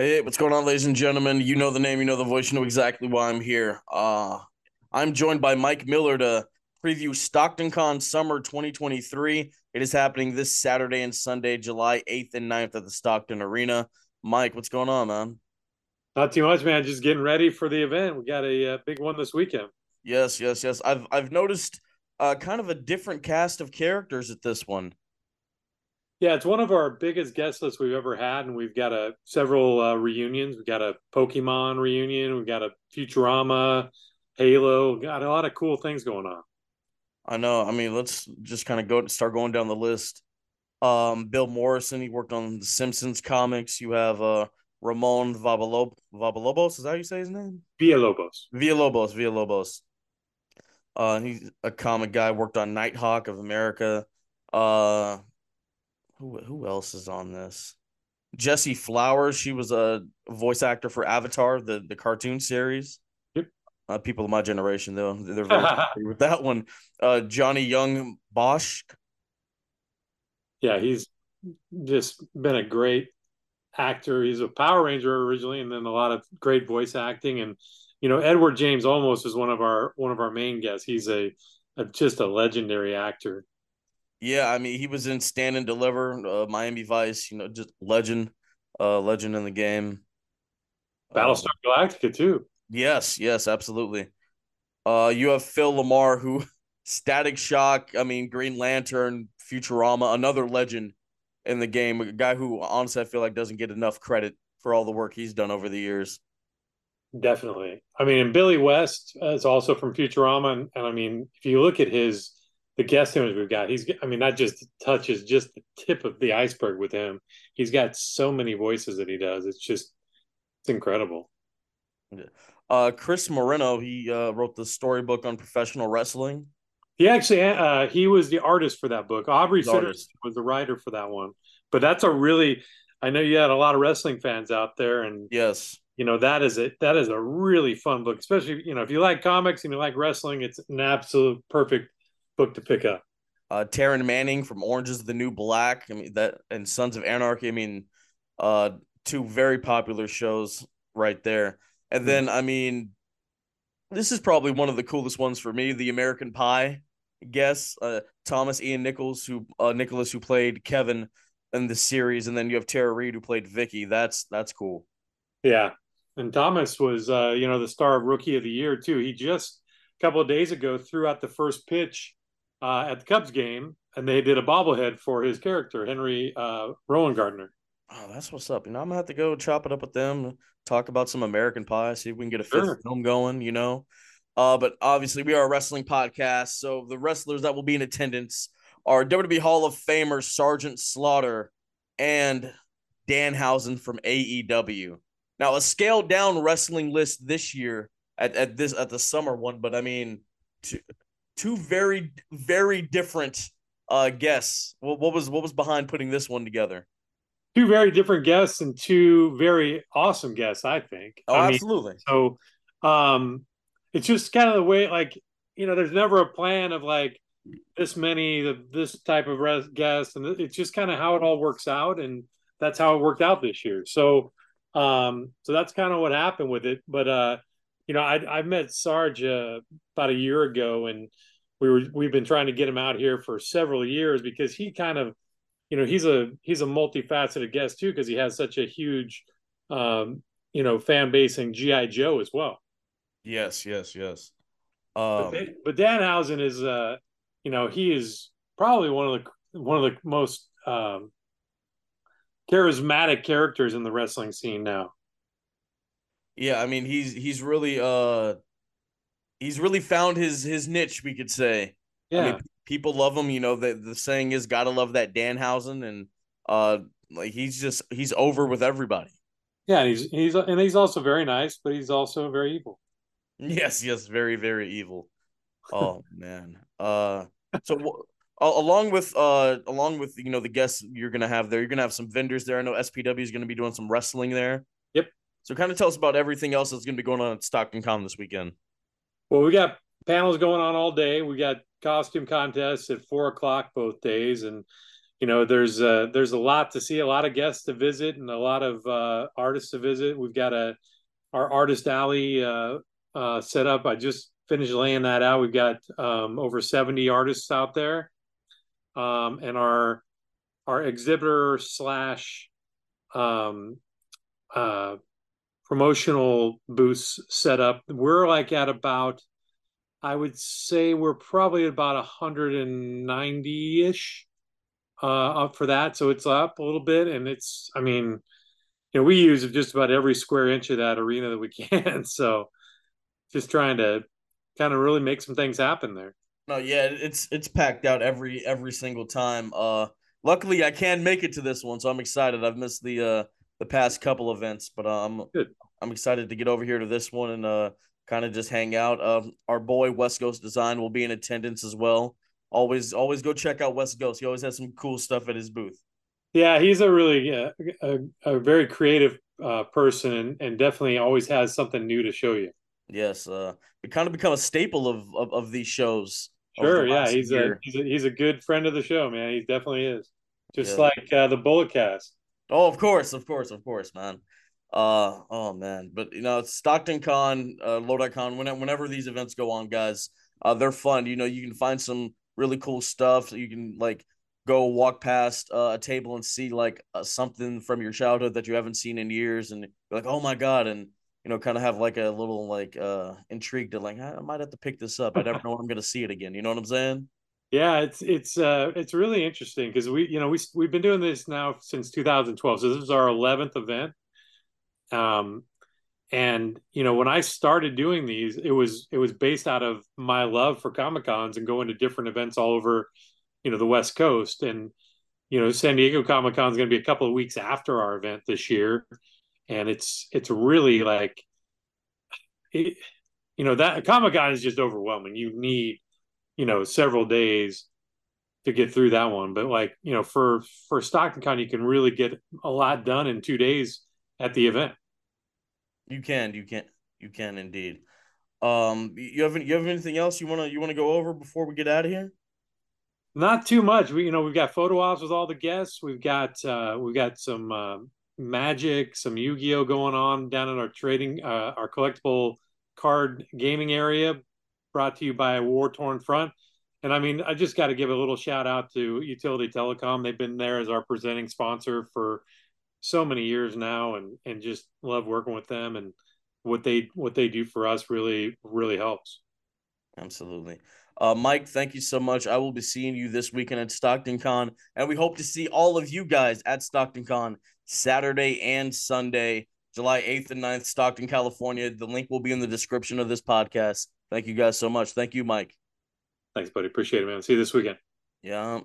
Hey, what's going on, ladies and gentlemen? You know the name, you know the voice, you know exactly why I'm here. Uh, I'm joined by Mike Miller to preview Stockton Con Summer 2023. It is happening this Saturday and Sunday, July 8th and 9th at the Stockton Arena. Mike, what's going on, man? Not too much, man. Just getting ready for the event. We got a, uh, big one this weekend. Yes, yes, yes. I've I've noticed uh, kind of a different cast of characters at this one. Yeah, it's one of our biggest guest lists we've ever had, and we've got a several uh, reunions. We've got a Pokemon reunion. We've got a Futurama, Halo. Got a lot of cool things going on. I know. I mean, let's just kind of go start going down the list. Um, Bill Morrison, he worked on the Simpsons comics. You have uh Ramon Vallelobos. Vallelobos, is that how you say his name? Villalobos. Villalobos, Villalobos. Uh, he's a comic guy. Worked on Nighthawk of America. Uh, who who else is on this? Jessie Flowers. She was a voice actor for Avatar, the the cartoon series. Yep. Uh, people of my generation, though, they're very happy with that one. Uh, Johnny Yong Bosch. Yeah, he's just been a great actor. He's a Power Ranger originally, and then a lot of great voice acting. And you know, Edward James Olmos is one of our one of our main guests. He's a, a just a legendary actor. Yeah, I mean, he was in Stand and Deliver, uh, Miami Vice. You know, just legend, uh, legend in the game. Battlestar uh, Galactica too. Yes, yes, absolutely. Uh, you have Phil Lamar, who Static Shock. I mean, Green Lantern, Futurama, another legend in the game. A guy who honestly I feel like doesn't get enough credit for all the work he's done over the years. Definitely. I mean, and Billy West is also from Futurama, and, and I mean, if you look at his the guest image we've got, he's I mean, that just touches just the tip of the iceberg with him. He's got so many voices that he does. It's just it's incredible. Uh, Chris Moreno, he uh, wrote the storybook on professional wrestling. He actually uh, he was the artist for that book. Aubrey was the writer for that one. But that's a really I know you had a lot of wrestling fans out there, and yes, you know that is it. That is a really fun book, especially you know if you like comics and you like wrestling, it's an absolute perfect book to pick up. Uh, Taryn Manning from Orange is the New Black. I mean that and Sons of Anarchy. I mean, uh, two very popular shows right there. And then I mean, this is probably one of the coolest ones for me. The American Pie. Guess uh, Thomas Ian Nichols, who uh, Nicholas, who played Kevin in the series, and then you have Tara Reid, who played Vicky. That's that's cool. Yeah, and Thomas was, uh, you know, the star of Rookie of the Year too. He just a couple of days ago threw out the first pitch uh, at the Cubs game, and they did a bobblehead for his character, Henry uh, Rowengartner. Oh, that's what's up. You know, I'm gonna have to go chop it up with them, talk about some American Pie, see if we can get a fifth sure. film going. You know, uh, but obviously we are a wrestling podcast, so the wrestlers that will be in attendance are WWE Hall of Famer Sergeant Slaughter and Danhausen from AEW. Now, a scaled down wrestling list this year at, at this at the summer one, but I mean, two, two very very different uh guests. What, what was what was behind putting this one together? Two very different guests and two very awesome guests, I think. Oh, I absolutely. Mean, so, um, it's just kind of the way, like you know, there's never a plan of like this many this type of res- guests, and it's just kind of how it all works out, and that's how it worked out this year. So, um, so that's kind of what happened with it. But uh, you know, I I met Sarge uh, about a year ago, and we were we've been trying to get him out here for several years because he kind of you know he's a he's a multifaceted guest too because he has such a huge um you know fan base in gi joe as well. Yes yes yes. Um but, but danhausen is uh you know he is probably one of the one of the most um charismatic characters in the wrestling scene now. Yeah i mean he's he's really uh he's really found his his niche, we could say. Yeah. I mean, people love him. You know, the the saying is gotta love that Danhausen and uh like he's just he's over with everybody. Yeah, and he's he's and he's also very nice, but he's also very evil. Yes, yes, very, very evil. Oh man. Uh so along with uh along with you know the guests you're gonna have there, you're gonna have some vendors there. I know SPW is gonna be doing some wrestling there. Yep. So kind of tell us about everything else that's gonna be going on at Stockton Con this weekend. Well, we got panels going on all day. We got costume contests at four o'clock both days, and you know, there's uh, there's a lot to see, a lot of guests to visit, and a lot of uh, artists to visit. We've got a our artist alley uh, uh, set up. I just finished laying that out. We've got um, over 70 artists out there, um, and our our exhibitor slash um, uh, promotional booths set up. We're like at about, I would say we're probably about 190 ish uh, up for that. So it's up a little bit, and it's, I mean, you know, we use just about every square inch of that arena that we can. So just trying to kind of really make some things happen there. No, yeah, it's it's packed out every every single time. Uh, luckily I can make it to this one, so I'm excited. I've missed the uh the past couple events, but I'm Good. I'm excited to get over here to this one and uh kind of just hang out. Um, our boy West Ghost Design will be in attendance as well. Always always go check out West Ghost. He always has some cool stuff at his booth. Yeah, he's a really uh, a, a very creative uh, person and, and definitely always has something new to show you. Yes, uh, it kind of become a staple of of, of these shows. Sure, yeah, he's a, he's a he's a good friend of the show, man. He definitely is. Just yeah. like uh, the Bullet Cast. Oh, of course, of course, of course, man. Uh oh man, but you know, Stockton Con, uh, Lodi Con, whenever, whenever these events go on, guys, uh, they're fun. You know, you can find some really cool stuff. You can like go walk past uh, a table and see like uh, something from your childhood that you haven't seen in years, and you're like, oh my god, and you know, kind of have like a little like uh intrigue to like I might have to pick this up. I never know when I'm gonna see it again. You know what I'm saying? Yeah, it's it's uh it's really interesting because we you know we we've been doing this now since 2012. So this is our 11th event. Um and you know when I started doing these it was it was based out of my love for Comic Cons and going to different events all over you know the West Coast and you know San Diego Comic Con is going to be a couple of weeks after our event this year and it's it's really like it, you know that Comic Con is just overwhelming. You need you know several days to get through that one, but like you know for for Stockton Con, you can really get a lot done in two days at the event. You can, you can, you can indeed. Um, you have you have anything else you wanna you wanna go over before we get out of here? Not too much. We you know we've got photo ops with all the guests. We've got uh, we've got some uh, Magic, some Yu-Gi-Oh going on down in our trading, uh, our collectible card gaming area, brought to you by a War Torn Front. And I mean, I just got to give a little shout out to Utility Telecom. They've been there as our presenting sponsor for so many years now, and and just love working with them. And what they what they do for us really really helps. Absolutely. Uh, Mike, thank you so much. I will be seeing you this weekend at Stockton Con, and we hope to see all of you guys at Stockton Con Saturday and Sunday, July 8th and 9th, Stockton, California. The link will be in the description of this podcast. Thank you guys so much. Thank you, Mike. Thanks, buddy. Appreciate it, man. See you this weekend. Yeah.